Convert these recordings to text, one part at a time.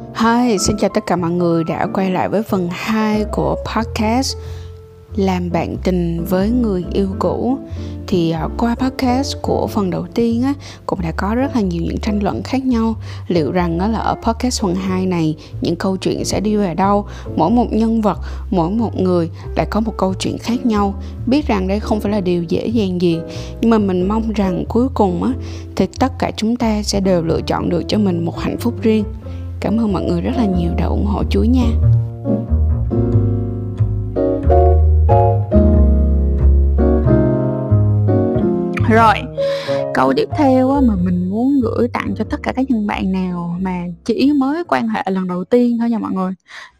Hi, xin chào tất cả mọi người đã quay lại với phần 2 của podcast Làm bạn tình với người yêu cũ. Thì à, qua podcast của phần đầu tiên á cũng đã có rất là nhiều những tranh luận khác nhau. Liệu rằng á là ở podcast phần 2 này những câu chuyện sẽ đi về đâu? Mỗi một nhân vật mỗi một người lại có một câu chuyện khác nhau. Biết rằng đây không phải là điều dễ dàng gì nhưng mà mình mong rằng cuối cùng á thì tất cả chúng ta sẽ đều lựa chọn được cho mình một hạnh phúc riêng cảm ơn mọi người rất là nhiều đã ủng hộ chuối nha. Rồi câu tiếp theo á, mà mình muốn gửi tặng cho tất cả các nhân bạn nào mà chỉ mới quan hệ lần đầu tiên thôi nha mọi người.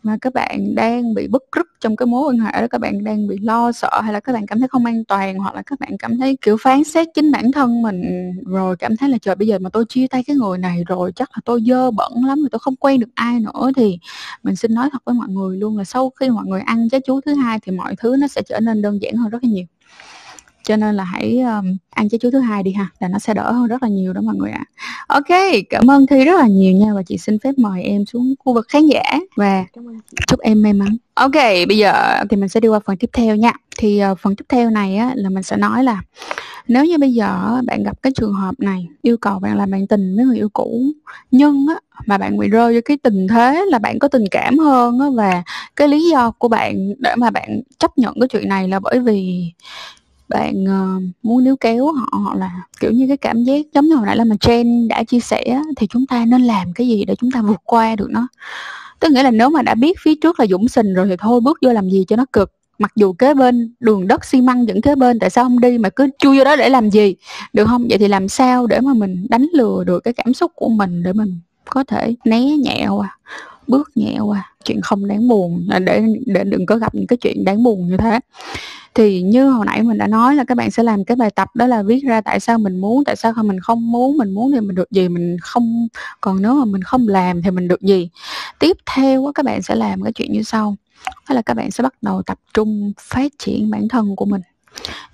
Mà các bạn đang bị bức rứt trong cái mối quan hệ đó các bạn đang bị lo sợ hay là các bạn cảm thấy không an toàn hoặc là các bạn cảm thấy kiểu phán xét chính bản thân mình rồi cảm thấy là trời bây giờ mà tôi chia tay cái người này rồi chắc là tôi dơ bẩn lắm rồi tôi không quen được ai nữa. Thì mình xin nói thật với mọi người luôn là sau khi mọi người ăn trái chuối thứ hai thì mọi thứ nó sẽ trở nên đơn giản hơn rất là nhiều cho nên là hãy um, ăn trái chuối thứ hai đi ha là nó sẽ đỡ hơn rất là nhiều đó mọi người ạ. À. ok cảm ơn thi rất là nhiều nha và chị xin phép mời em xuống khu vực khán giả và chúc em may mắn. Ok bây giờ thì mình sẽ đi qua phần tiếp theo nha. Thì uh, phần tiếp theo này á là mình sẽ nói là nếu như bây giờ bạn gặp cái trường hợp này yêu cầu bạn làm bạn tình với người yêu cũ nhưng á mà bạn bị rơi vô cái tình thế là bạn có tình cảm hơn á và cái lý do của bạn để mà bạn chấp nhận cái chuyện này là bởi vì bạn uh, muốn níu kéo họ hoặc là kiểu như cái cảm giác giống như hồi nãy là mà Jen đã chia sẻ thì chúng ta nên làm cái gì để chúng ta vượt qua được nó? Tức nghĩa là nếu mà đã biết phía trước là dũng sình rồi thì thôi bước vô làm gì cho nó cực. Mặc dù kế bên đường đất xi măng vẫn kế bên tại sao không đi mà cứ chui vô đó để làm gì? Được không? Vậy thì làm sao để mà mình đánh lừa được cái cảm xúc của mình để mình có thể né nhẹ qua à, bước nhẹ qua à? Chuyện không đáng buồn à, để để đừng có gặp những cái chuyện đáng buồn như thế. Thì như hồi nãy mình đã nói là các bạn sẽ làm cái bài tập đó là viết ra tại sao mình muốn, tại sao mình không muốn, mình muốn thì mình được gì, mình không, còn nếu mà mình không làm thì mình được gì. Tiếp theo các bạn sẽ làm cái chuyện như sau, đó là các bạn sẽ bắt đầu tập trung phát triển bản thân của mình.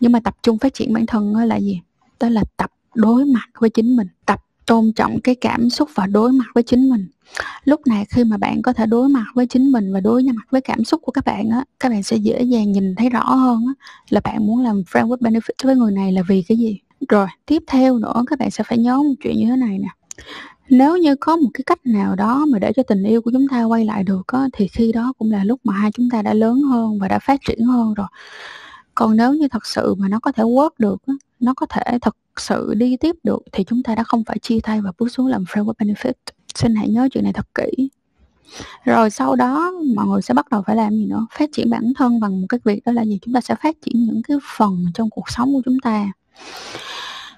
Nhưng mà tập trung phát triển bản thân là gì? Đó là tập đối mặt với chính mình, tập tôn trọng cái cảm xúc và đối mặt với chính mình lúc này khi mà bạn có thể đối mặt với chính mình và đối mặt với cảm xúc của các bạn á, các bạn sẽ dễ dàng nhìn thấy rõ hơn á, là bạn muốn làm friend with benefit với người này là vì cái gì. Rồi, tiếp theo nữa, các bạn sẽ phải nhớ một chuyện như thế này nè. Nếu như có một cái cách nào đó mà để cho tình yêu của chúng ta quay lại được á, thì khi đó cũng là lúc mà hai chúng ta đã lớn hơn và đã phát triển hơn rồi. Còn nếu như thật sự mà nó có thể work được á, nó có thể thật sự đi tiếp được, thì chúng ta đã không phải chia tay và bước xuống làm friend with benefit xin hãy nhớ chuyện này thật kỹ. Rồi sau đó, mọi người sẽ bắt đầu phải làm gì nữa? Phát triển bản thân bằng một cái việc đó là gì? Chúng ta sẽ phát triển những cái phần trong cuộc sống của chúng ta.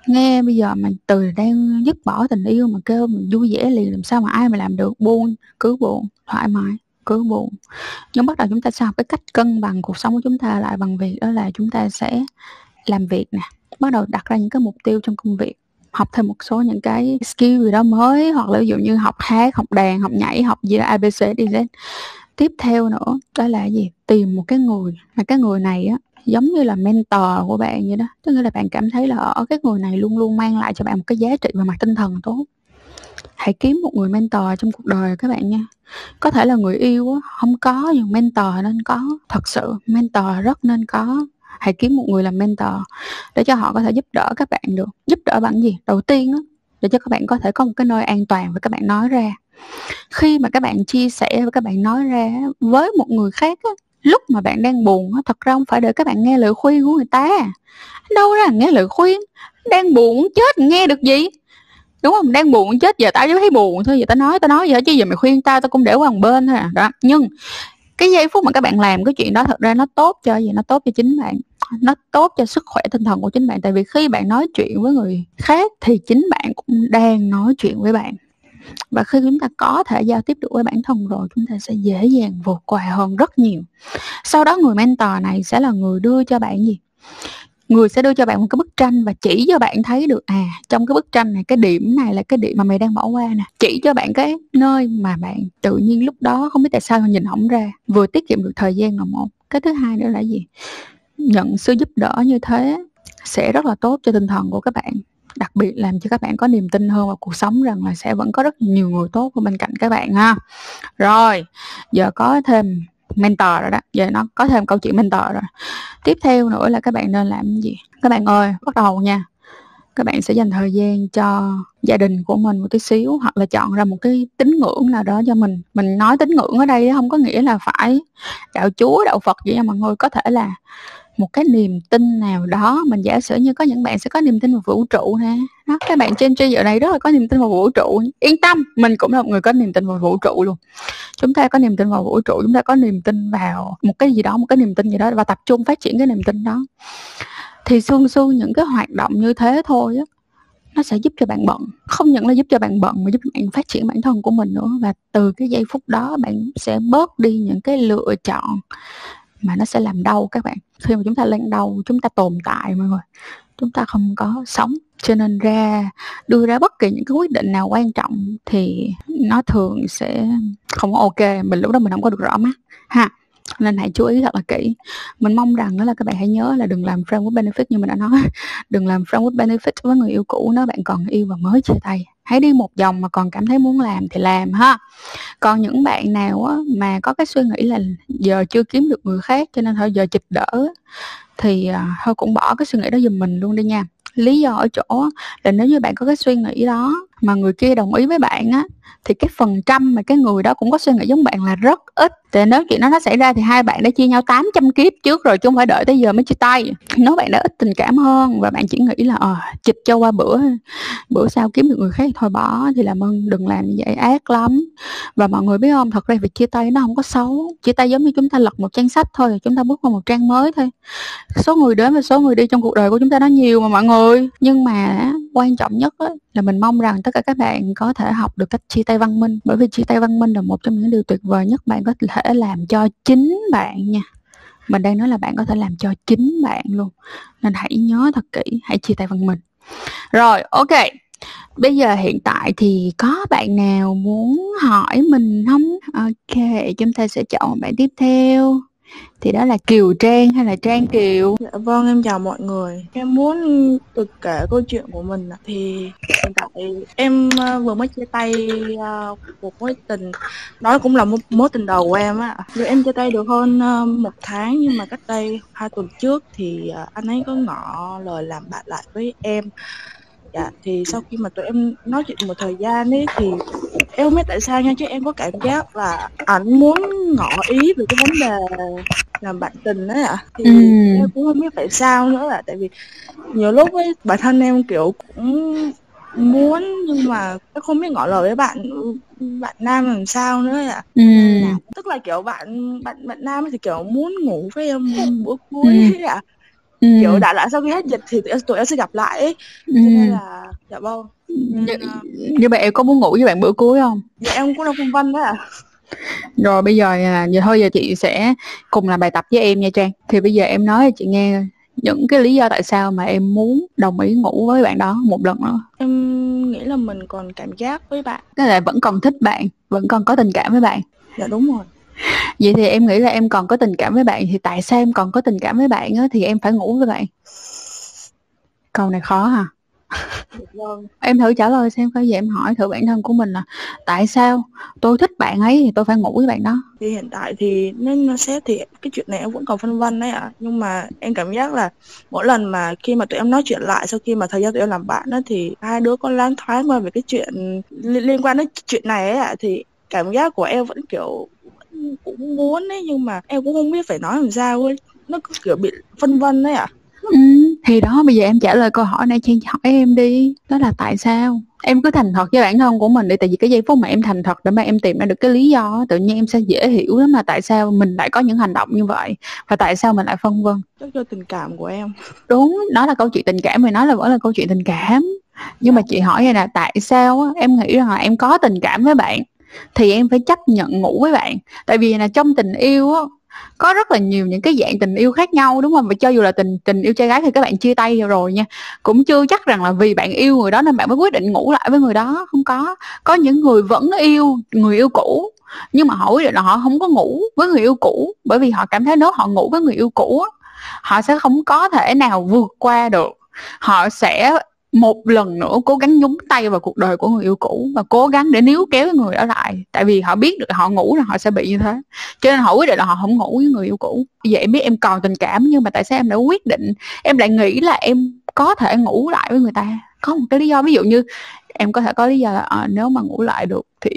Nghe bây giờ mình từ đang dứt bỏ tình yêu mà kêu mình vui vẻ liền, làm sao mà ai mà làm được? Buông, cứ buồn, thoải mái, cứ buồn. Nhưng bắt đầu chúng ta sẽ học cái cách cân bằng cuộc sống của chúng ta lại bằng việc đó là chúng ta sẽ làm việc nè. Bắt đầu đặt ra những cái mục tiêu trong công việc học thêm một số những cái skill gì đó mới, hoặc là ví dụ như học hát, học đàn, học nhảy, học gì đó abc đi z. Tiếp theo nữa, đó là gì? Tìm một cái người. Mà cái người này á, giống như là mentor của bạn vậy đó. Tức là bạn cảm thấy là ở cái người này luôn luôn mang lại cho bạn một cái giá trị về mặt tinh thần tốt. Hãy kiếm một người mentor trong cuộc đời các bạn nha. Có thể là người yêu không có, nhưng mentor nên có. Thật sự, mentor rất nên có hãy kiếm một người làm mentor để cho họ có thể giúp đỡ các bạn được. Giúp đỡ bằng gì? Đầu tiên á để cho các bạn có thể có một cái nơi an toàn và các bạn nói ra. Khi mà các bạn chia sẻ và các bạn nói ra với một người khác á, lúc mà bạn đang buồn á, thật ra không phải để các bạn nghe lời khuyên của người ta. Đâu ra nghe lời khuyên? Đang buồn chết nghe được gì? Đúng không? Đang buồn chết giờ tao chỉ thấy buồn thôi giờ tao nói tao nói vậy chứ giờ mày khuyên tao tao cũng để qua một bên thôi à. Đó nhưng cái giây phút mà các bạn làm cái chuyện đó thật ra nó tốt cho gì? Nó tốt cho chính bạn nó tốt cho sức khỏe tinh thần của chính bạn. Tại vì khi bạn nói chuyện với người khác thì chính bạn cũng đang nói chuyện với bạn. Và khi chúng ta có thể giao tiếp được với bản thân rồi, chúng ta sẽ dễ dàng vượt qua hơn rất nhiều. Sau đó người mentor này sẽ là người đưa cho bạn gì? Người sẽ đưa cho bạn một cái bức tranh và chỉ cho bạn thấy được à trong cái bức tranh này, cái điểm này là cái điểm mà mày đang bỏ qua nè. Chỉ cho bạn cái nơi mà bạn tự nhiên lúc đó không biết tại sao nhìn ổng ra, vừa tiết kiệm được thời gian là một. Cái thứ hai nữa là gì? Nhận sự giúp đỡ như thế sẽ rất là tốt cho tinh thần của các bạn. Đặc biệt làm cho các bạn có niềm tin hơn vào cuộc sống rằng là sẽ vẫn có rất nhiều người tốt ở bên cạnh các bạn ha. Rồi, giờ có thêm mentor rồi đó. Giờ nó có thêm câu chuyện mentor rồi. Tiếp theo nữa là các bạn nên làm gì? Các bạn ơi, bắt đầu nha. Các bạn sẽ dành thời gian cho gia đình của mình một tí xíu, hoặc là chọn ra một cái tín ngưỡng nào đó cho mình. Mình nói tín ngưỡng ở đây không có nghĩa là phải đạo chúa, đạo phật gì nha mọi người có thể là một cái niềm tin nào đó. Mình giả sử như có những bạn sẽ có niềm tin vào vũ trụ nè đó, các bạn trên trên giờ này rất là có niềm tin vào vũ trụ. Yên tâm, mình cũng là một người có niềm tin vào vũ trụ luôn. Chúng ta có niềm tin vào vũ trụ, chúng ta có niềm tin vào một cái gì đó, một cái niềm tin gì đó và tập trung phát triển cái niềm tin đó. Thì xương xương những cái hoạt động như thế thôi á, nó sẽ giúp cho bạn bận. Không những là giúp cho bạn bận mà giúp bạn phát triển bản thân của mình nữa. Và từ cái giây phút đó bạn sẽ bớt đi những cái lựa chọn mà nó sẽ làm đau các bạn. Khi mà chúng ta lên đau, chúng ta tồn tại mọi người chúng ta không có sống. Cho nên ra, đưa ra bất kỳ những cái quyết định nào quan trọng thì nó thường sẽ không có ok. Mình lúc đó mình không có được rõ mắt. Ha, nên hãy chú ý thật là kỹ. Mình mong rằng đó là các bạn hãy nhớ là đừng làm friend with benefit như mình đã nói. Đừng làm friend with benefit với người yêu cũ nếu bạn còn yêu và mới chia tay hãy đi một vòng mà còn cảm thấy muốn làm thì làm ha. Còn những bạn nào á, mà có cái suy nghĩ là giờ chưa kiếm được người khác cho nên thôi giờ chịch đỡ thì à, thôi cũng bỏ cái suy nghĩ đó giùm mình luôn đi nha. Lý do ở chỗ là nếu như bạn có cái suy nghĩ đó mà người kia đồng ý với bạn á thì cái phần trăm mà cái người đó cũng có suy nghĩ giống bạn là rất ít. Thì nếu chuyện đó nó xảy ra thì hai bạn đã chia nhau 800 kiếp trước rồi, chứ không phải đợi tới giờ mới chia tay. Nếu bạn đã ít tình cảm hơn và bạn chỉ nghĩ là ờ chịch cho qua bữa bữa sau kiếm được người khác thôi bỏ. Thì làm ơn, đừng làm như vậy, ác lắm. Và mọi người biết không, thật ra việc chia tay nó không có xấu. Chia tay giống như chúng ta lật một trang sách thôi, chúng ta bước vào một trang mới thôi. Số người đến và số người đi trong cuộc đời của chúng ta nó nhiều mà mọi người. Nhưng mà quan trọng nhất là mình mong rằng tất cả các bạn có thể học được cách chia chia tay văn minh. Bởi vì chia tay văn minh là một trong những điều tuyệt vời nhất bạn có thể làm cho chính bạn nha. Mình đang nói là bạn có thể làm cho chính bạn luôn. Nên hãy nhớ thật kỹ, hãy chia tay văn minh. Rồi, ok. Bây giờ hiện tại thì có bạn nào muốn hỏi mình không? Ok, chúng ta sẽ chọn bạn tiếp theo thì đó là Kiều Trang hay là Trang Kiều? Dạ vâng, em chào mọi người. Em muốn được kể câu chuyện của mình thì hiện tại em ờ, vừa mới chia tay ờ, một mối tình đó cũng là một mối tình đầu của em á. Rồi em chia tay được hơn ờ, một tháng nhưng mà cách đây hai tuần trước thì anh ấy có ngỏ lời làm bạn lại với em dạ thì sau khi mà tụi em nói chuyện một thời gian ấy thì em không biết tại sao nha chứ em có cảm giác là ảnh muốn ngỏ ý về cái vấn đề làm bạn tình đấy ạ à. thì ừ. em cũng không biết tại sao nữa là tại vì nhiều lúc ấy bản thân em kiểu cũng muốn nhưng mà em không biết ngỏ lời với bạn bạn nam làm sao nữa ạ à. ừ. tức là kiểu bạn bạn bạn nam thì kiểu muốn ngủ với em bữa cuối ừ. ạ à ừ. kiểu đã lại sau khi hết dịch thì tụi em, sẽ gặp lại ấy. Ừ. nên là dạ vâng. Như, như vậy em có muốn ngủ với bạn bữa cuối không? Dạ em cũng đang phân vân đó à rồi bây giờ à, giờ thôi giờ chị sẽ cùng làm bài tập với em nha trang. Thì bây giờ em nói cho chị nghe những cái lý do tại sao mà em muốn đồng ý ngủ với bạn đó một lần nữa. Em nghĩ là mình còn cảm giác với bạn. Tức là vẫn còn thích bạn vẫn còn có tình cảm với bạn. Dạ đúng rồi vậy thì em nghĩ là em còn có tình cảm với bạn thì tại sao em còn có tình cảm với bạn á thì em phải ngủ với bạn câu này khó hả vâng. em thử trả lời xem coi vậy em hỏi thử bản thân của mình là tại sao tôi thích bạn ấy thì tôi phải ngủ với bạn đó thì hiện tại thì nên nó xét thì cái chuyện này em vẫn còn phân vân đấy ạ à. nhưng mà em cảm giác là mỗi lần mà khi mà tụi em nói chuyện lại sau khi mà thời gian tụi em làm bạn đó thì hai đứa có láng thoáng qua về cái chuyện liên quan đến chuyện này ấy ạ à, thì cảm giác của em vẫn kiểu cũng muốn ấy nhưng mà em cũng không biết phải nói làm sao ấy. Nó cứ kiểu bị phân vân đấy à ừ, thì đó bây giờ em trả lời câu hỏi này chị hỏi em đi. Đó là tại sao? Em cứ thành thật với bản thân của mình đi tại vì cái giây phút mà em thành thật để mà em tìm ra được cái lý do tự nhiên em sẽ dễ hiểu lắm mà tại sao mình lại có những hành động như vậy và tại sao mình lại phân vân. Chắc cho tình cảm của em. Đúng nó là câu chuyện tình cảm mình nói là vẫn là câu chuyện tình cảm. Nhưng mà dạ. chị hỏi vậy là tại sao em nghĩ rằng là em có tình cảm với bạn thì em phải chấp nhận ngủ với bạn. Tại vì là trong tình yêu á, có rất là nhiều những cái dạng tình yêu khác nhau, đúng không? Và cho dù là tình tình yêu trai gái thì các bạn chia tay rồi nha. Cũng chưa chắc rằng là vì bạn yêu người đó nên bạn mới quyết định ngủ lại với người đó, không có. Có những người vẫn yêu người yêu cũ, nhưng mà họ quyết định là họ không có ngủ với người yêu cũ, bởi vì họ cảm thấy nếu họ ngủ với người yêu cũ họ sẽ không có thể nào vượt qua được. Họ sẽ một lần nữa cố gắng nhúng tay vào cuộc đời của người yêu cũ và cố gắng để níu kéo người đó lại. Tại vì họ biết được họ ngủ là họ sẽ bị như thế. Cho nên họ quyết định là họ không ngủ với người yêu cũ. Vậy em biết em còn tình cảm nhưng mà tại sao em đã quyết định em lại nghĩ là em có thể ngủ lại với người ta? Có một cái lý do ví dụ như em có thể có lý do là à, nếu mà ngủ lại được thì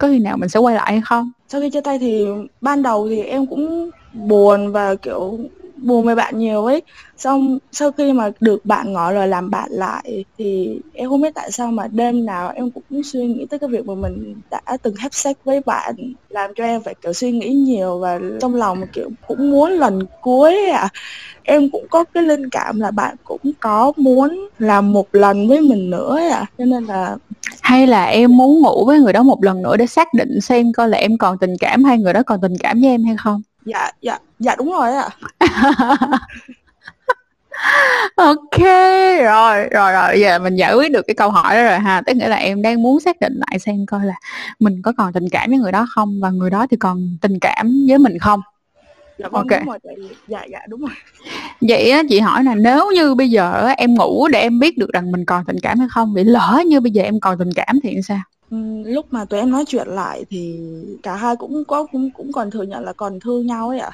có khi nào mình sẽ quay lại hay không? Sau khi chia tay thì ban đầu thì em cũng buồn và kiểu buồn với bạn nhiều ấy. Xong sau khi mà được bạn ngỏ lời làm bạn lại thì em không biết tại sao mà đêm nào em cũng suy nghĩ tới cái việc mà mình đã từng hấp sex với bạn, làm cho em phải, kiểu, suy nghĩ nhiều và trong lòng, kiểu, cũng muốn lần cuối à em cũng có cái linh cảm là bạn cũng có muốn làm một lần với mình nữa à cho nên là hay là em muốn ngủ với người đó một lần nữa để xác định xem coi là em còn tình cảm hay người đó còn tình cảm với em hay không? Dạ dạ dạ đúng rồi ạ ok rồi rồi rồi. Giờ mình giải quyết được cái câu hỏi đó rồi ha. Tức nghĩa là em đang muốn xác định lại xem coi là mình có còn tình cảm với người đó không và người đó thì còn tình cảm với mình không? Dạ vâng Ok. đúng rồi dạ dạ đúng rồi. Vậy á chị hỏi là nếu như bây giờ em ngủ để em biết được rằng mình còn tình cảm hay không vậy lỡ như bây giờ em còn tình cảm thì sao lúc mà tụi em nói chuyện lại thì cả hai cũng có cũng cũng còn thừa nhận là còn thương nhau ấy ạ.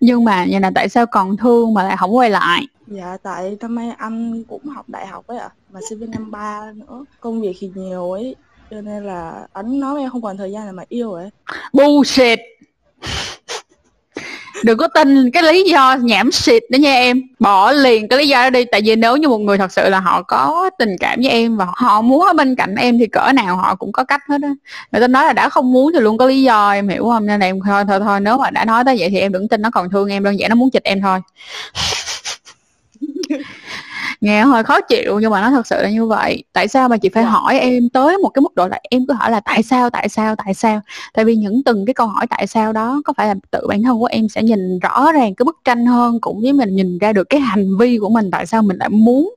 Nhưng mà vậy là tại sao còn thương mà lại không quay lại? Dạ tại năm nay anh cũng học đại học ấy ạ Mà sinh viên năm ba nữa Công việc thì nhiều ấy Cho nên là anh nói em không còn thời gian để mà yêu ấy. Bullshit đừng có tin cái lý do nhảm xịt đó nha em. Bỏ liền cái lý do đó đi, tại vì nếu như một người thật sự là họ có tình cảm với em và họ muốn ở bên cạnh em thì cỡ nào họ cũng có cách hết á. Người ta nói là đã không muốn thì luôn có lý do, em hiểu không? Nên là em thôi thôi thôi, nếu mà đã nói tới vậy thì em đừng tin nó còn thương em đơn giản nó muốn chịch em thôi. nghe hơi khó chịu nhưng mà nó thật sự là như vậy. Tại sao mà chị phải Dạ. hỏi em tới một cái mức độ là em cứ hỏi là tại sao tại sao tại sao? Tại vì những từng cái câu hỏi tại sao đó có phải là tự bản thân của em sẽ nhìn rõ ràng cái bức tranh hơn cũng với mình nhìn ra được cái hành vi của mình tại sao mình lại muốn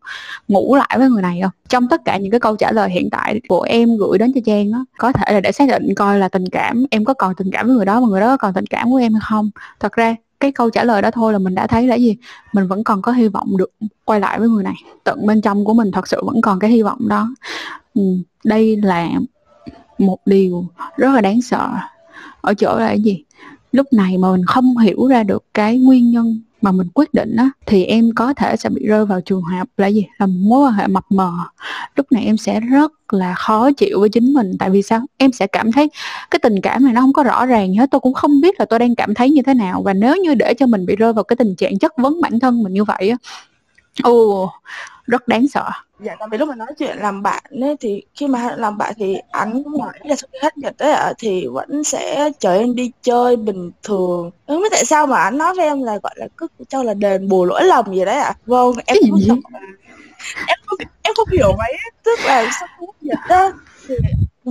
ngủ lại với người này không? Trong tất cả những cái câu trả lời hiện tại của em gửi đến cho Trang á có thể là để xác định coi là tình cảm em có còn tình cảm với người đó mà người đó có còn tình cảm của em hay không. Thật ra cái câu trả lời đó thôi là mình đã thấy là gì? Mình vẫn còn có hy vọng được quay lại với người này. Tận bên trong của mình thật sự vẫn còn cái hy vọng đó. Ừ, đây là một điều rất là đáng sợ. Ở chỗ là cái gì? Lúc này mà mình không hiểu ra được cái nguyên nhân mà mình quyết định á, thì em có thể sẽ bị rơi vào trường hợp là gì? Là một mối quan hệ mập mờ. Lúc này em sẽ rất là khó chịu với chính mình. Tại vì sao? Em sẽ cảm thấy cái tình cảm này nó không có rõ ràng gì hết. Tôi cũng không biết là tôi đang cảm thấy như thế nào. Và nếu như để cho mình bị rơi vào cái tình trạng chất vấn bản thân mình như vậy á, ồ rất đáng sợ. Dạ tại vì lúc mà nói chuyện làm bạn ấy thì khi mà làm bạn thì anh cũng nói là sau khi hết dịch ấy ạ thì vẫn sẽ chở em đi chơi bình thường. Không biết tại sao mà anh nói với em là gọi là cứ cho là đền bù lỗi lầm gì đấy ạ. Vâng em Cái không em không em không hiểu mấy tức là sau khi hết dịch á thì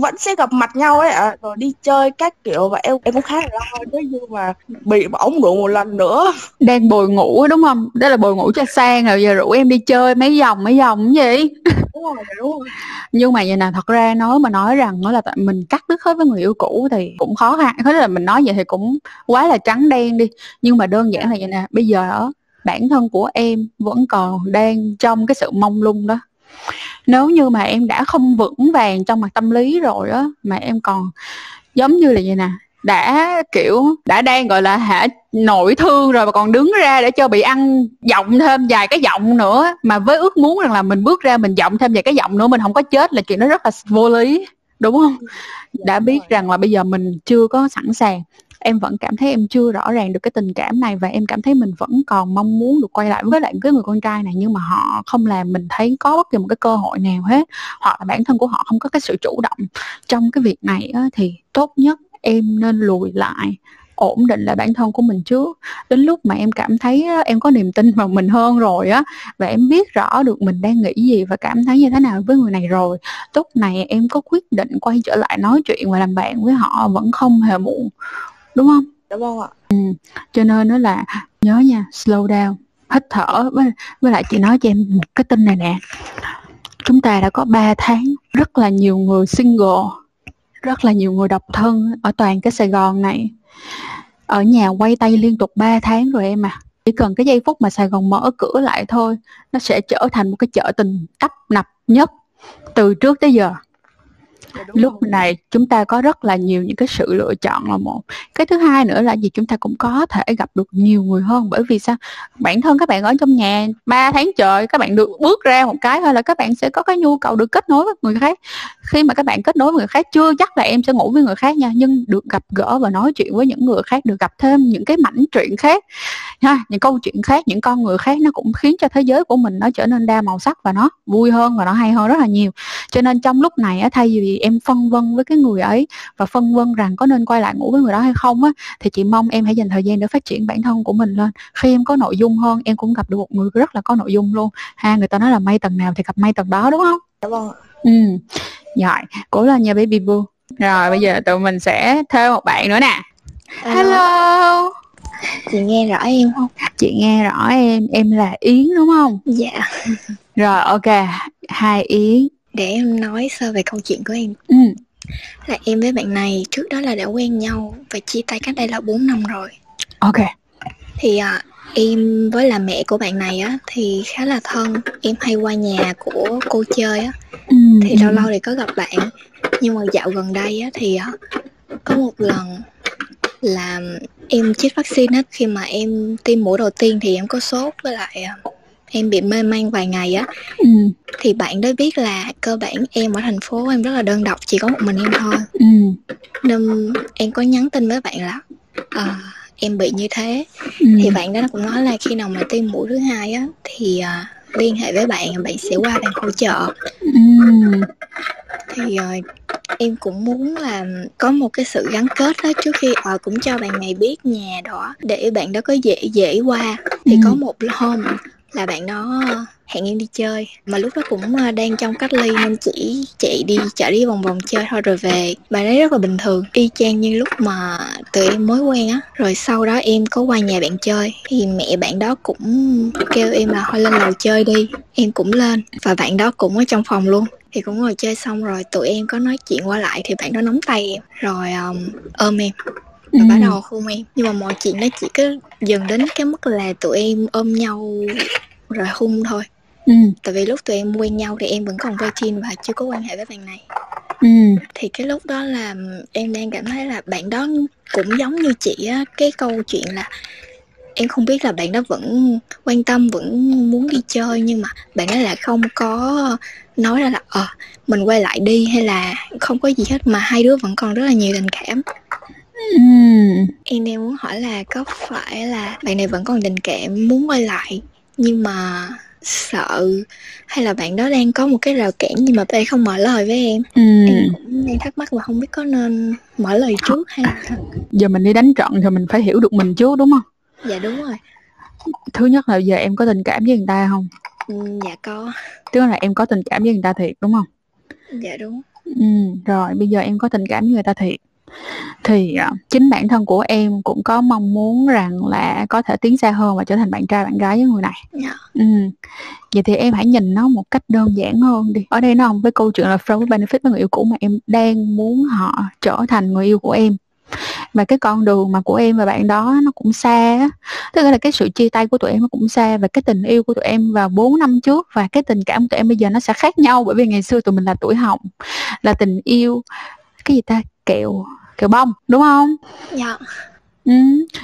vẫn sẽ gặp mặt nhau ấy. Ạ rồi đi chơi các kiểu và em em cũng khá là lo nếu như mà bị bỏng rượu một lần nữa. Đang bồi ngủ đúng không? Đó là bồi ngủ cho sang rồi giờ rủ em đi chơi mấy vòng mấy vòng cái gì đúng rồi đúng rồi. Nhưng mà vậy nè thật ra nói mà nói rằng nó là tại mình cắt đứt hết với người yêu cũ thì cũng khó khăn. Thế là mình nói vậy thì cũng quá là trắng đen đi. Nhưng mà đơn giản là vậy nè bây giờ bản thân của em vẫn còn đang trong cái sự mông lung đó nếu như mà em đã không vững vàng trong mặt tâm lý rồi á mà em còn giống như là vậy nè đã kiểu đã đang gọi là hả nội thương rồi mà còn đứng ra để cho bị ăn giọng thêm vài cái giọng nữa mà với ước muốn rằng là mình bước ra mình giọng thêm vài cái giọng nữa mình không có chết là chuyện đó rất là vô lý đúng không? Đã biết rằng là bây giờ mình chưa có sẵn sàng em vẫn cảm thấy em chưa rõ ràng được cái tình cảm này và em cảm thấy mình vẫn còn mong muốn được quay lại với lại cái người con trai này nhưng mà họ không làm mình thấy có bất kỳ một cái cơ hội nào hết. Hoặc là bản thân của họ không có cái sự chủ động. Trong cái việc này á, thì tốt nhất em nên lùi lại ổn định lại bản thân của mình trước. Đến lúc mà em cảm thấy em có niềm tin vào mình hơn rồi á và em biết rõ được mình đang nghĩ gì và cảm thấy như thế nào với người này rồi lúc này em có quyết định quay trở lại nói chuyện và làm bạn với họ vẫn không hề muộn đúng không? Dạ vâng ạ? Cho nên nó là nhớ nha slow down hít thở với, với lại chị nói cho em một cái tin này nè. Chúng ta đã có 3 tháng rất là nhiều người single rất là nhiều người độc thân ở toàn cái Sài Gòn này. Ở nhà quay tay liên tục 3 tháng rồi em à. Chỉ cần cái giây phút mà Sài Gòn mở cửa lại thôi nó sẽ trở thành một cái chợ tình tấp nập nhất từ trước tới giờ. đúng lúc rồi. này chúng ta có rất là nhiều những cái sự lựa chọn là một. Cái thứ hai nữa là gì? Chúng ta cũng có thể gặp được nhiều người hơn. Bởi vì sao? Bản thân các bạn ở trong nhà 3 tháng trời các bạn được bước ra một cái thôi là các bạn sẽ có cái nhu cầu được kết nối với người khác. Khi mà các bạn kết nối với người khác chưa chắc là em sẽ ngủ với người khác nha nhưng được gặp gỡ và nói chuyện với những người khác được gặp thêm những cái mảnh chuyện khác. Ha những câu chuyện khác những con người khác nó cũng khiến cho thế giới của mình nó trở nên đa màu sắc và nó vui hơn và nó hay hơn rất là nhiều. Cho nên trong lúc này thay vì em phân vân với cái người ấy và phân vân rằng có nên quay lại ngủ với người đó hay không á thì chị mong em hãy dành thời gian để phát triển bản thân của mình lên. Khi em có nội dung hơn em cũng gặp được một người rất là có nội dung luôn. Ha người ta nói là mây tầng nào thì gặp mây tầng đó đúng không? Dạ vâng ừ. Rồi cố lên nha baby boo. Rồi bây giờ tụi mình sẽ thêm một bạn nữa nè. Hello. Chị nghe rõ em không? Chị nghe rõ em em là yến đúng không? Dạ. Rồi ok. Hai yến để em nói sơ về câu chuyện của em. Ừ. Là em với bạn này trước đó là đã quen nhau và chia tay cách đây là 4 năm rồi. Ok. Thì à, em với là mẹ của bạn này á thì khá là thân. Em hay qua nhà của cô chơi á. Ừ, thì lâu ừ. lâu thì có gặp bạn. Nhưng mà dạo gần đây á thì à, có một lần là em chích vaccine á khi mà em tiêm mũi đầu tiên thì em có sốt với lại à, em bị mê man vài ngày á. Ừ. Thì bạn đó biết là cơ bản em ở thành phố em rất là đơn độc chỉ có một mình em thôi. Ừ. Nên em có nhắn tin với bạn là à, em bị như thế. Ừ. thì bạn đó cũng nói là khi nào mà tiêm mũi thứ hai á thì à, liên hệ với bạn bạn sẽ qua bạn hỗ trợ. Ừ. Thì à, em cũng muốn là có một cái sự gắn kết đó trước khi à, cũng cho bạn này biết nhà đó để bạn đó có dễ dễ qua. Thì Ừ. có một hôm là bạn đó ờ, hẹn em đi chơi. Mà lúc đó cũng ờ, đang trong cách ly nên chỉ chạy đi chạy đi vòng vòng chơi thôi rồi về. Bạn ấy rất là bình thường y chang như lúc mà tụi em mới quen á. Rồi sau đó em có qua nhà bạn chơi thì mẹ bạn đó cũng kêu em là thôi lên lầu chơi đi. Em cũng lên và bạn đó cũng ở trong phòng luôn. Thì cũng ngồi chơi xong rồi tụi em có nói chuyện qua lại thì bạn đó nắm tay em rồi um, ôm em và bắt đầu hôn em. Nhưng mà mọi chuyện nó chỉ cứ dừng đến cái mức là tụi em ôm nhau rồi hôn thôi. Ừ. Tại vì lúc tụi em quen nhau thì em vẫn còn virgin và chưa có quan hệ với bạn này. Ừ. Thì cái lúc đó là em đang cảm thấy là bạn đó cũng giống như chị á cái câu chuyện là em không biết là bạn đó vẫn quan tâm vẫn muốn đi chơi nhưng mà bạn ấy lại không có nói ra là ờ mình quay lại đi hay là không có gì hết mà hai đứa vẫn còn rất là nhiều tình cảm ừ em đang muốn hỏi là có phải là bạn này vẫn còn tình cảm muốn quay lại nhưng mà sợ hay là bạn đó đang có một cái rào cản nhưng mà bạn không mở lời với em? Ừ em cũng đang thắc mắc và không biết có nên mở lời trước hay là giờ mình đi đánh trận thì mình phải hiểu được mình trước đúng không? Dạ đúng rồi. Thứ nhất là giờ em có tình cảm với người ta không? Ừ, dạ có. Tức là em có tình cảm với người ta thiệt đúng không? Dạ đúng. Ừ rồi bây giờ em có tình cảm với người ta thiệt thì à, chính bản thân của em cũng có mong muốn rằng là có thể tiến xa hơn và trở thành bạn trai bạn gái với người này. Dạ. Ừ. vậy thì em hãy nhìn nó một cách đơn giản hơn đi. Ở đây nó không với câu chuyện là friend with benefit với người yêu cũ mà em đang muốn họ trở thành người yêu của em. Và cái con đường mà của em và bạn đó nó cũng xa tức là cái sự chia tay của tụi em nó cũng xa và cái tình yêu của tụi em vào 4 năm trước và cái tình cảm của tụi em bây giờ nó sẽ khác nhau bởi vì ngày xưa tụi mình là tuổi hồng là tình yêu cái gì ta? Kẹo kẹo bông đúng không? Dạ. Ừ.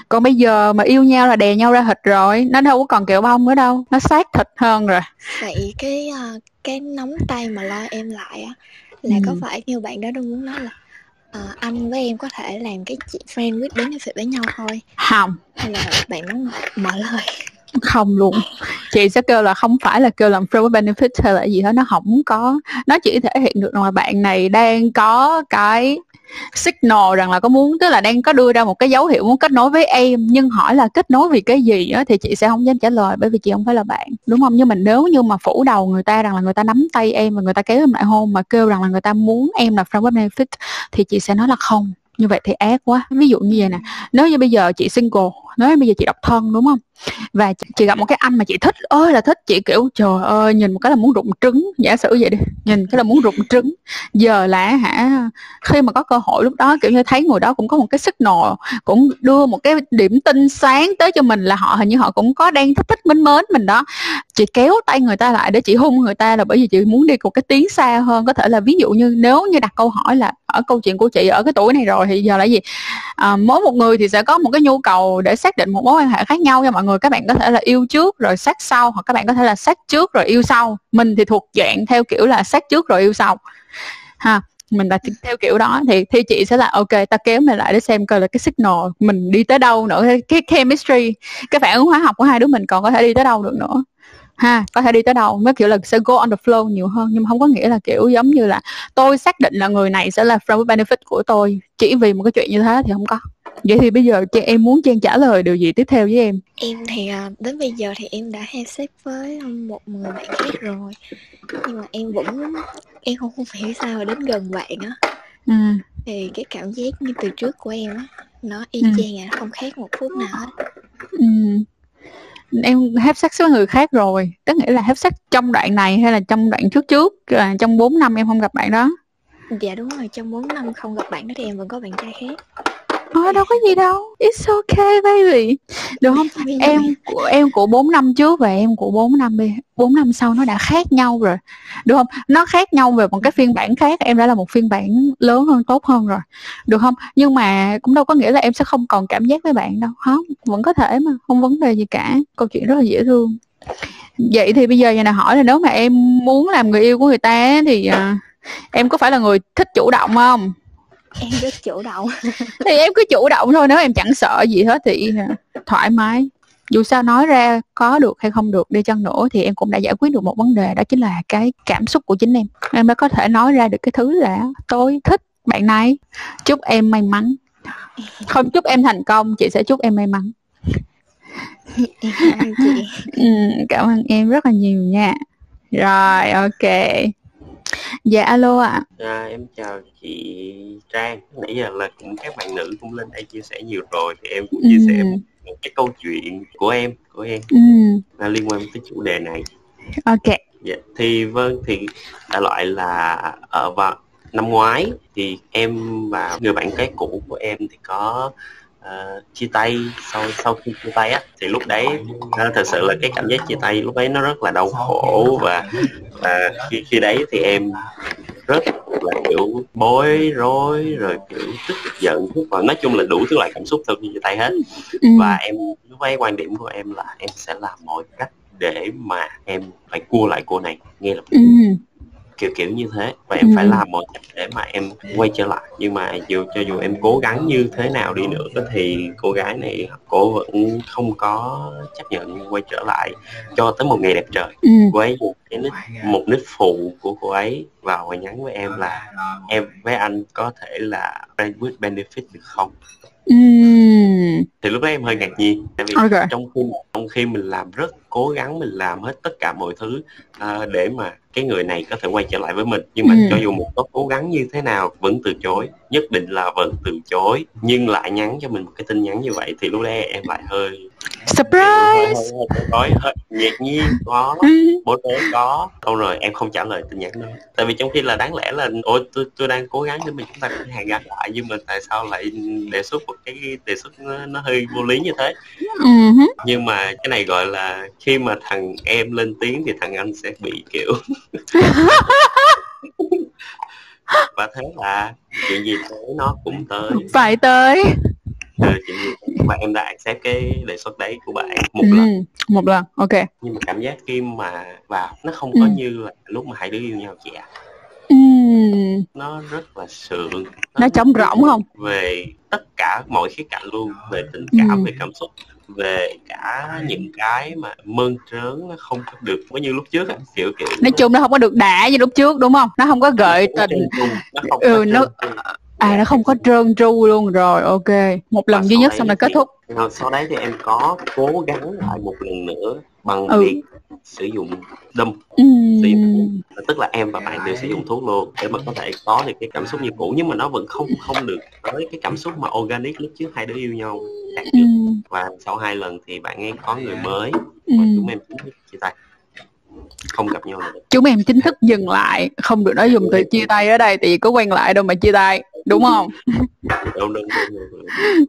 còn bây giờ mà yêu nhau là đè nhau ra thịt rồi nó đâu có còn kẹo bông nữa đâu nó sát thịt hơn rồi. Vậy cái à, cái nắm tay mà lo em lại á là có Ừ. phải như bạn đó đang muốn nói là à, anh với em có thể làm cái chuyện friend with benefit với nhau thôi? Không. Hay là bạn nó mở lời? Không luôn. Chị sẽ kêu là không phải là kêu làm friend with benefit hay là gì hết nó không có nó chỉ thể hiện được là bạn này đang có cái signal rằng là có muốn, tức là đang có đưa ra một cái dấu hiệu muốn kết nối với em, nhưng hỏi là kết nối vì cái gì á, thì chị sẽ không dám trả lời bởi vì chị không phải là bạn, đúng không? Nhưng mà nếu như mà phủ đầu người ta rằng là người ta nắm tay em và người ta kéo em lại hôn mà kêu rằng là người ta muốn em là friend with benefit, thì chị sẽ nói là không. Như vậy thì ác quá. Ví dụ như vậy nè, nếu như bây giờ chị single nói bây giờ chị độc thân đúng không? Và chị, gặp một cái anh mà chị thích ơi là thích chị kiểu trời ơi nhìn một cái là muốn rụng trứng. Giả sử vậy đi nhìn cái là muốn rụng trứng. Giờ là hả khi mà có cơ hội lúc đó kiểu như thấy người đó cũng có một cái sức nồ cũng đưa một cái điểm tinh sáng tới cho mình là họ hình như họ cũng có đang thích thích mến mến mình đó. Chị kéo tay người ta lại để chị hung người ta là bởi vì chị muốn đi một cái tiếng xa hơn. Có thể là ví dụ như nếu như đặt câu hỏi là ở câu chuyện của chị ở cái tuổi này rồi thì giờ là gì? À, mỗi một người thì sẽ có một cái nhu cầu để xác định một mối quan hệ khác nhau cho mọi người, các bạn có thể là yêu trước rồi sát sau, hoặc các bạn có thể là sát trước rồi yêu sau. Mình thì thuộc dạng theo kiểu là sát trước rồi yêu sau. Ha, mình là theo kiểu đó, thì thì chị sẽ là, ok ta kéo mày lại để xem coi là cái signal mình đi tới đâu nữa, cái chemistry, cái phản ứng hóa học của hai đứa mình còn có thể đi tới đâu được nữa. Ha, có thể đi tới đâu mới kiểu là sẽ go on the flow nhiều hơn, nhưng không có nghĩa là kiểu giống như là tôi xác định là người này sẽ là friend with benefit của tôi. Chỉ vì một cái chuyện như thế thì không có vậy thì bây giờ em muốn trang trả lời điều gì tiếp theo với em? Em thì à, đến bây giờ thì em đã xếp với một người bạn khác rồi. Nhưng mà em vẫn em không không hiểu sao mà đến gần bạn á. Ừ. thì cái cảm giác như từ trước của em á nó y ừ. chang à không khác một phút nào hết. Ừ. Em hấp sắc với người khác rồi. Tức nghĩa là hấp sắc trong đoạn này hay là trong đoạn trước trước là trong 4 năm em không gặp bạn đó? Dạ đúng rồi trong 4 năm không gặp bạn đó thì em vẫn có bạn trai khác Ờ, đâu có gì đâu. It's okay baby. Được không? Em của em của 4 năm trước Và em của 4 năm 4 năm sau nó đã khác nhau rồi. Được không? Nó khác nhau về một cái phiên bản khác. Em đã là một phiên bản lớn hơn tốt hơn rồi. Được không? Nhưng mà cũng đâu có nghĩa là em sẽ không còn cảm giác với bạn đâu. Không Vẫn có thể mà. Không vấn đề gì cả. Câu chuyện rất là dễ thương. Vậy thì bây giờ nhà này hỏi là nếu mà em muốn làm người yêu của người ta Thì uh, em có phải là người thích chủ động không em rất chủ động. Thì em cứ chủ động thôi nếu em chẳng sợ gì hết thì thoải mái. Dù sao nói ra có được hay không được đi chăng nữa thì em cũng đã giải quyết được một vấn đề đó chính là cái cảm xúc của chính em. Em đã có thể nói ra được cái thứ là tôi thích bạn này chúc em may mắn. Không chúc em thành công chị sẽ chúc em may mắn. Cảm ơn chị. Ừ, cảm ơn em rất là nhiều nha. Rồi ok dạ alo ạ à. em chào chị Trang nãy giờ là cũng các bạn nữ cũng lên đây chia sẻ nhiều rồi thì em cũng chia ừ. sẻ một cái câu chuyện của em của em ừ. là liên quan tới chủ đề này ok dạ thì vâng thì đại loại là ở vào năm ngoái thì em và người bạn cái cũ của em thì có uh, chia tay sau sau khi chia tay á thì lúc đấy uh, thật sự là cái cảm giác chia tay lúc đấy nó rất là đau khổ và uh, khi khi đấy thì em rất là kiểu bối rối rồi kiểu tức giận và nói chung là đủ thứ loại cảm xúc sau khi chia tay hết. Ừ. và em lúc ấy quan điểm của em là em sẽ làm mọi cách để mà em phải cua lại cô này nghe là ừ kiểu kiểu như thế và em ừ. phải làm mọi cách để mà em quay trở lại nhưng mà dù cho dù em cố gắng như thế nào đi nữa thì cô gái này cô vẫn không có chấp nhận quay trở lại cho tới một ngày đẹp trời ừ. cô ấy một nít phụ của cô ấy vào và nhắn với em là em với anh có thể là benefit được không Mm. Thì lúc đó em hơi ngạc nhiên tại vì okay. trong khi trong khi mình làm rất cố gắng mình làm hết tất cả mọi thứ uh, để mà cái người này có thể quay trở lại với mình. Nhưng mà ừ. cho dù một có cố gắng như thế nào vẫn từ chối nhất định là vẫn từ chối nhưng lại nhắn cho mình một cái tin nhắn như vậy thì lúc đấy em lại hơi surprise! Nói hơi ngạc nhiên có bố tế có. Đâu rồi em không trả lời tin nhắn đó tại vì trong khi là đáng lẽ là ôi tôi tôi đang cố gắng để mình chúng ta có hàn gắn lại nhưng mà tại sao lại đề xuất một cái đề xuất nó, nó hơi vô lý như thế. Uh-huh. nhưng mà cái này gọi là khi mà thằng em lên tiếng thì thằng anh sẽ bị kiểu và thế là chuyện gì tới nó cũng tới. Phải tới. Ừ, chuyện gì mà em đã accept cái đề xuất đấy của bạn một ừ, lần. một lần ok. Nhưng mà cảm giác khi mà vào nó không có ừ. như là lúc mà hai đứa yêu nhau chị ạ. Ừ. nó rất là sượng. Nó, nó trống rỗng không? về tất cả mọi khía cạnh luôn về tình cảm ừ. về cảm xúc về cả những cái mà mơn trớn nó không có được giống như lúc trước á kiểu kiểu nói chung nó không có được đã như lúc trước đúng không? Nó không có gợi tình. nó không ừ, nó à nó không có trơn tru luôn rồi ok. Một lần duy nhất xong là kết thúc. Sau đấy thì em có cố gắng lại một lần nữa bằng ừ. việc sử dụng đâm sử dụng tức là em và bạn đều sử dụng thuốc luôn để mà có thể có được cái cảm xúc như cũ nhưng mà nó vẫn không không được tới cái cảm xúc mà organic lúc trước hai đứa yêu nhau. Đạt được. Ừm. và sau hai lần thì bạn ấy có người mới và Ừm. chúng em chính thức chia tay. Không gặp nhau nữa. Chúng em chính thức dừng lại. Không được nói dùng từ chia tay ở đây vì có quen lại đâu mà chia tay. Đúng không? Đúng đúng đúng, đúng, đúng.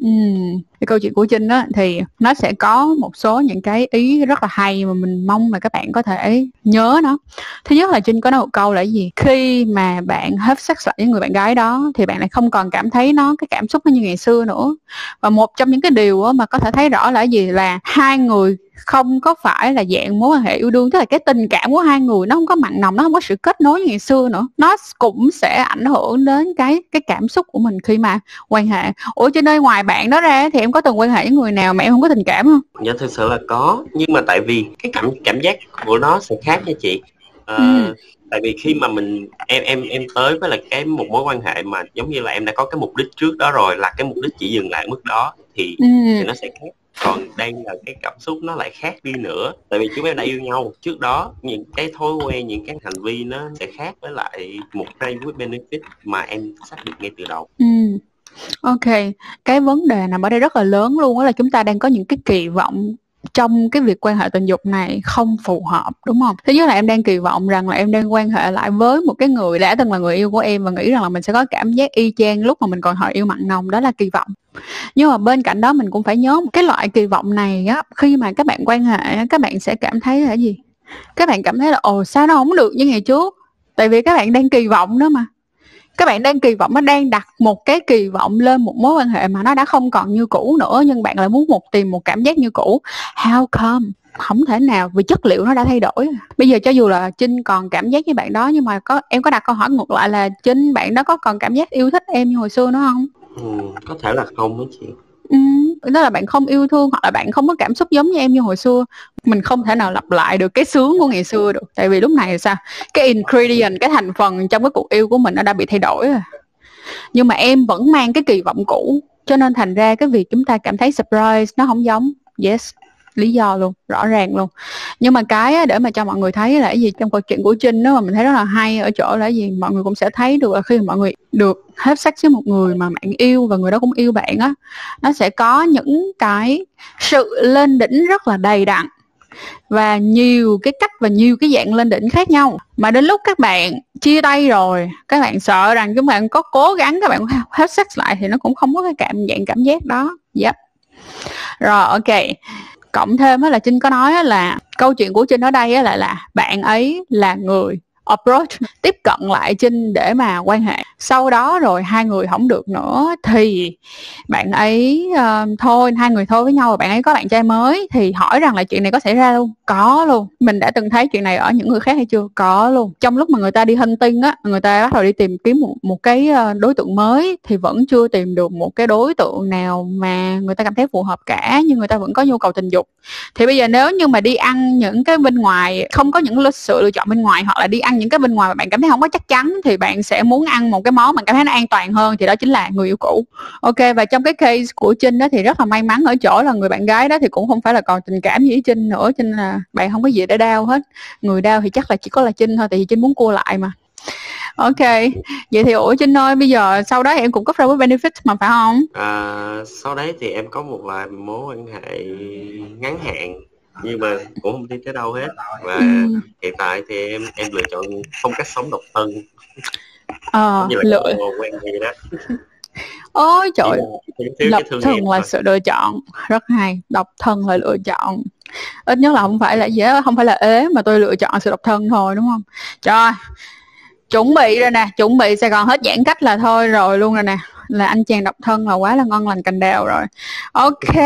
Ừm, cái câu chuyện của Trinh á thì nó sẽ có một số những cái ý rất là hay mà mình mong là các bạn có thể nhớ nó. Thứ nhất là Trinh có nói một câu là gì? Khi mà bạn hết sex lại với người bạn gái đó thì bạn lại không còn cảm thấy nó cái cảm xúc nó như ngày xưa nữa. Và một trong những cái điều á mà có thể thấy rõ là gì là hai người không có phải là dạng mối quan hệ yêu đương tức là cái tình cảm của hai người nó không có mặn nồng nó không có sự kết nối như ngày xưa nữa. Nó cũng sẽ ảnh hưởng đến cái cái cảm xúc của mình khi mà quan hệ. Ủa trên nơi ngoài bạn đó ra thì em có từng quan hệ với người nào mà em không có tình cảm không? Dạ thực sự là có nhưng mà tại vì cái cảm cảm giác của nó sẽ khác nha chị. Ờ, Ừ. tại vì khi mà mình em em em tới với là cái một mối quan hệ mà giống như là em đã có cái mục đích trước đó rồi là cái mục đích chỉ dừng lại mức đó thì ừ. thì nó sẽ khác còn đây là cái cảm xúc nó lại khác đi nữa tại vì chúng em đã yêu nhau trước đó những cái thói quen những cái hành vi nó sẽ khác với lại một cái với benefit mà em xác định ngay từ đầu Ừ. Ok, cái vấn đề nằm ở đây rất là lớn luôn đó là chúng ta đang có những cái kỳ vọng trong cái việc quan hệ tình dục này không phù hợp đúng không? Thứ nhất là em đang kỳ vọng rằng là em đang quan hệ lại với một cái người đã từng là người yêu của em và nghĩ rằng là mình sẽ có cảm giác y chang lúc mà mình còn hồi yêu mặn nồng đó là kỳ vọng. Nhưng mà bên cạnh đó mình cũng phải nhớ cái loại kỳ vọng này á, khi mà các bạn quan hệ các bạn sẽ cảm thấy là gì? Các bạn cảm thấy là, ồ, sao nó không được như ngày trước? Tại vì các bạn đang kỳ vọng đó mà. Các bạn đang kỳ vọng, nó đang đặt một cái kỳ vọng lên một mối quan hệ mà nó đã không còn như cũ nữa, nhưng bạn lại muốn một, tìm một cảm giác như cũ. How come? Không thể nào, vì chất liệu nó đã thay đổi à. bây giờ cho dù là trinh còn cảm giác với bạn đó, nhưng mà có, em có đặt câu hỏi ngược lại là, trinh, bạn đó có còn cảm giác yêu thích em như hồi xưa nữa không? Ừ, có thể là không đó chị. Ừ, đó là bạn không yêu thương hoặc là bạn không có cảm xúc giống như em như hồi xưa. Mình không thể nào lặp lại được cái sướng của ngày xưa được. Tại vì lúc này là sao? Cái ingredient cái thành phần trong cái cuộc yêu của mình nó đã bị thay đổi rồi. Nhưng mà em vẫn mang cái kỳ vọng cũ cho nên thành ra cái việc chúng ta cảm thấy surprise nó không giống. Yes lý do luôn, rõ ràng luôn. Nhưng mà cái để mà cho mọi người thấy là cái gì trong câu chuyện của trinh đó mà mình thấy rất là hay ở chỗ là cái gì mọi người cũng sẽ thấy được là khi mà mọi người được hết sắc với một người mà bạn yêu và người đó cũng yêu bạn á, nó sẽ có những cái sự lên đỉnh rất là đầy đặn và nhiều cái cách và nhiều cái dạng lên đỉnh khác nhau. Mà đến lúc các bạn chia tay rồi, các bạn sợ rằng các bạn có cố gắng, các bạn hết sex lại thì nó cũng không có cái cảm, dạng cảm giác đó. Yep. Rồi, ok cộng thêm á, là trinh có nói là câu chuyện của trinh ở đây á, lại là bạn ấy là người approach tiếp cận lại trinh để mà quan hệ sau đó rồi hai người không được nữa thì bạn ấy uh, thôi hai người thôi với nhau và bạn ấy có bạn trai mới thì hỏi rằng là chuyện này có xảy ra luôn. Có luôn. Mình đã từng thấy chuyện này ở những người khác hay chưa? Có luôn. Trong lúc mà người ta đi hunting á người ta bắt đầu đi tìm kiếm một một cái ờ, đối tượng mới thì vẫn chưa tìm được một cái đối tượng nào mà người ta cảm thấy phù hợp cả nhưng người ta vẫn có nhu cầu tình dục. Thì bây giờ nếu như mà đi ăn những cái bên ngoài không có những sự lựa chọn bên ngoài hoặc là đi ăn những cái bên ngoài mà bạn cảm thấy không có chắc chắn thì bạn sẽ muốn ăn một cái món mà cảm thấy nó an toàn hơn thì đó chính là người yêu cũ. Ok và trong cái case của trinh đó thì rất là may mắn ở chỗ là người bạn gái đó thì cũng không phải là còn tình cảm gì với trinh nữa trinh là bạn không có gì để đau hết. Người đau thì chắc là chỉ có là trinh thôi tại vì trinh muốn cua lại mà. Ok vậy thì ủa trinh ơi bây giờ sau đó em cũng có ra với benefit mà phải không? À, sau đấy thì em có một vài mối quan hệ ngắn hạn nhưng mà cũng không đi tới đâu hết. Và Ừ. hiện tại thì em em lựa chọn phong cách sống độc thân như là lựa. quen gì đó. Ôi trời độc thân là thôi. sự lựa chọn rất hay độc thân là lựa chọn. Ít nhất là không phải là hết, không phải là ế mà tôi lựa chọn sự độc thân thôi đúng không? Trời chuẩn bị rồi nè chuẩn bị sài gòn hết giãn cách là thôi rồi luôn rồi nè. Là anh chàng độc thân là quá là ngon lành cành đào rồi. Ok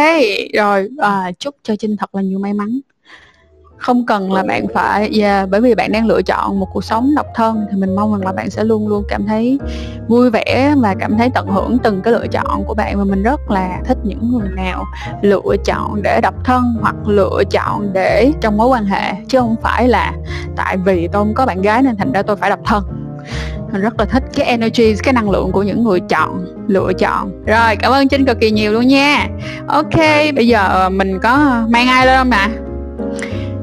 rồi à, chúc cho trinh thật là nhiều may mắn không cần là bạn phải yeah, bởi vì bạn đang lựa chọn một cuộc sống độc thân thì mình mong rằng là bạn sẽ luôn luôn cảm thấy vui vẻ và cảm thấy tận hưởng từng cái lựa chọn của bạn. Và mình rất là thích những người nào lựa chọn để độc thân hoặc lựa chọn để trong mối quan hệ chứ không phải là tại vì tôi không có bạn gái nên thành ra tôi phải độc thân. Mình rất là thích cái energy cái năng lượng của những người chọn lựa chọn. Rồi cảm ơn trinh cực kỳ nhiều luôn nha. Ok bây giờ mình có mang ai lên không nè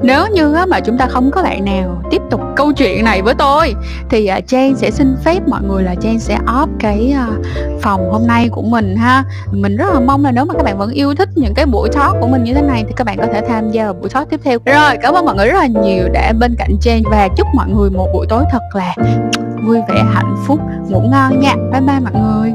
nếu như mà chúng ta không có bạn nào tiếp tục câu chuyện này với tôi, thì à, Trang sẽ xin phép mọi người là Trang sẽ off cái à, phòng hôm nay của mình ha. Mình rất là mong là nếu mà các bạn vẫn yêu thích những cái buổi talk của mình như thế này thì các bạn có thể tham gia vào buổi talk tiếp theo. Rồi, cảm ơn mọi người rất là nhiều đã bên cạnh Trang và chúc mọi người một buổi tối thật là vui vẻ, hạnh phúc, ngủ ngon nha. Bye bye mọi người.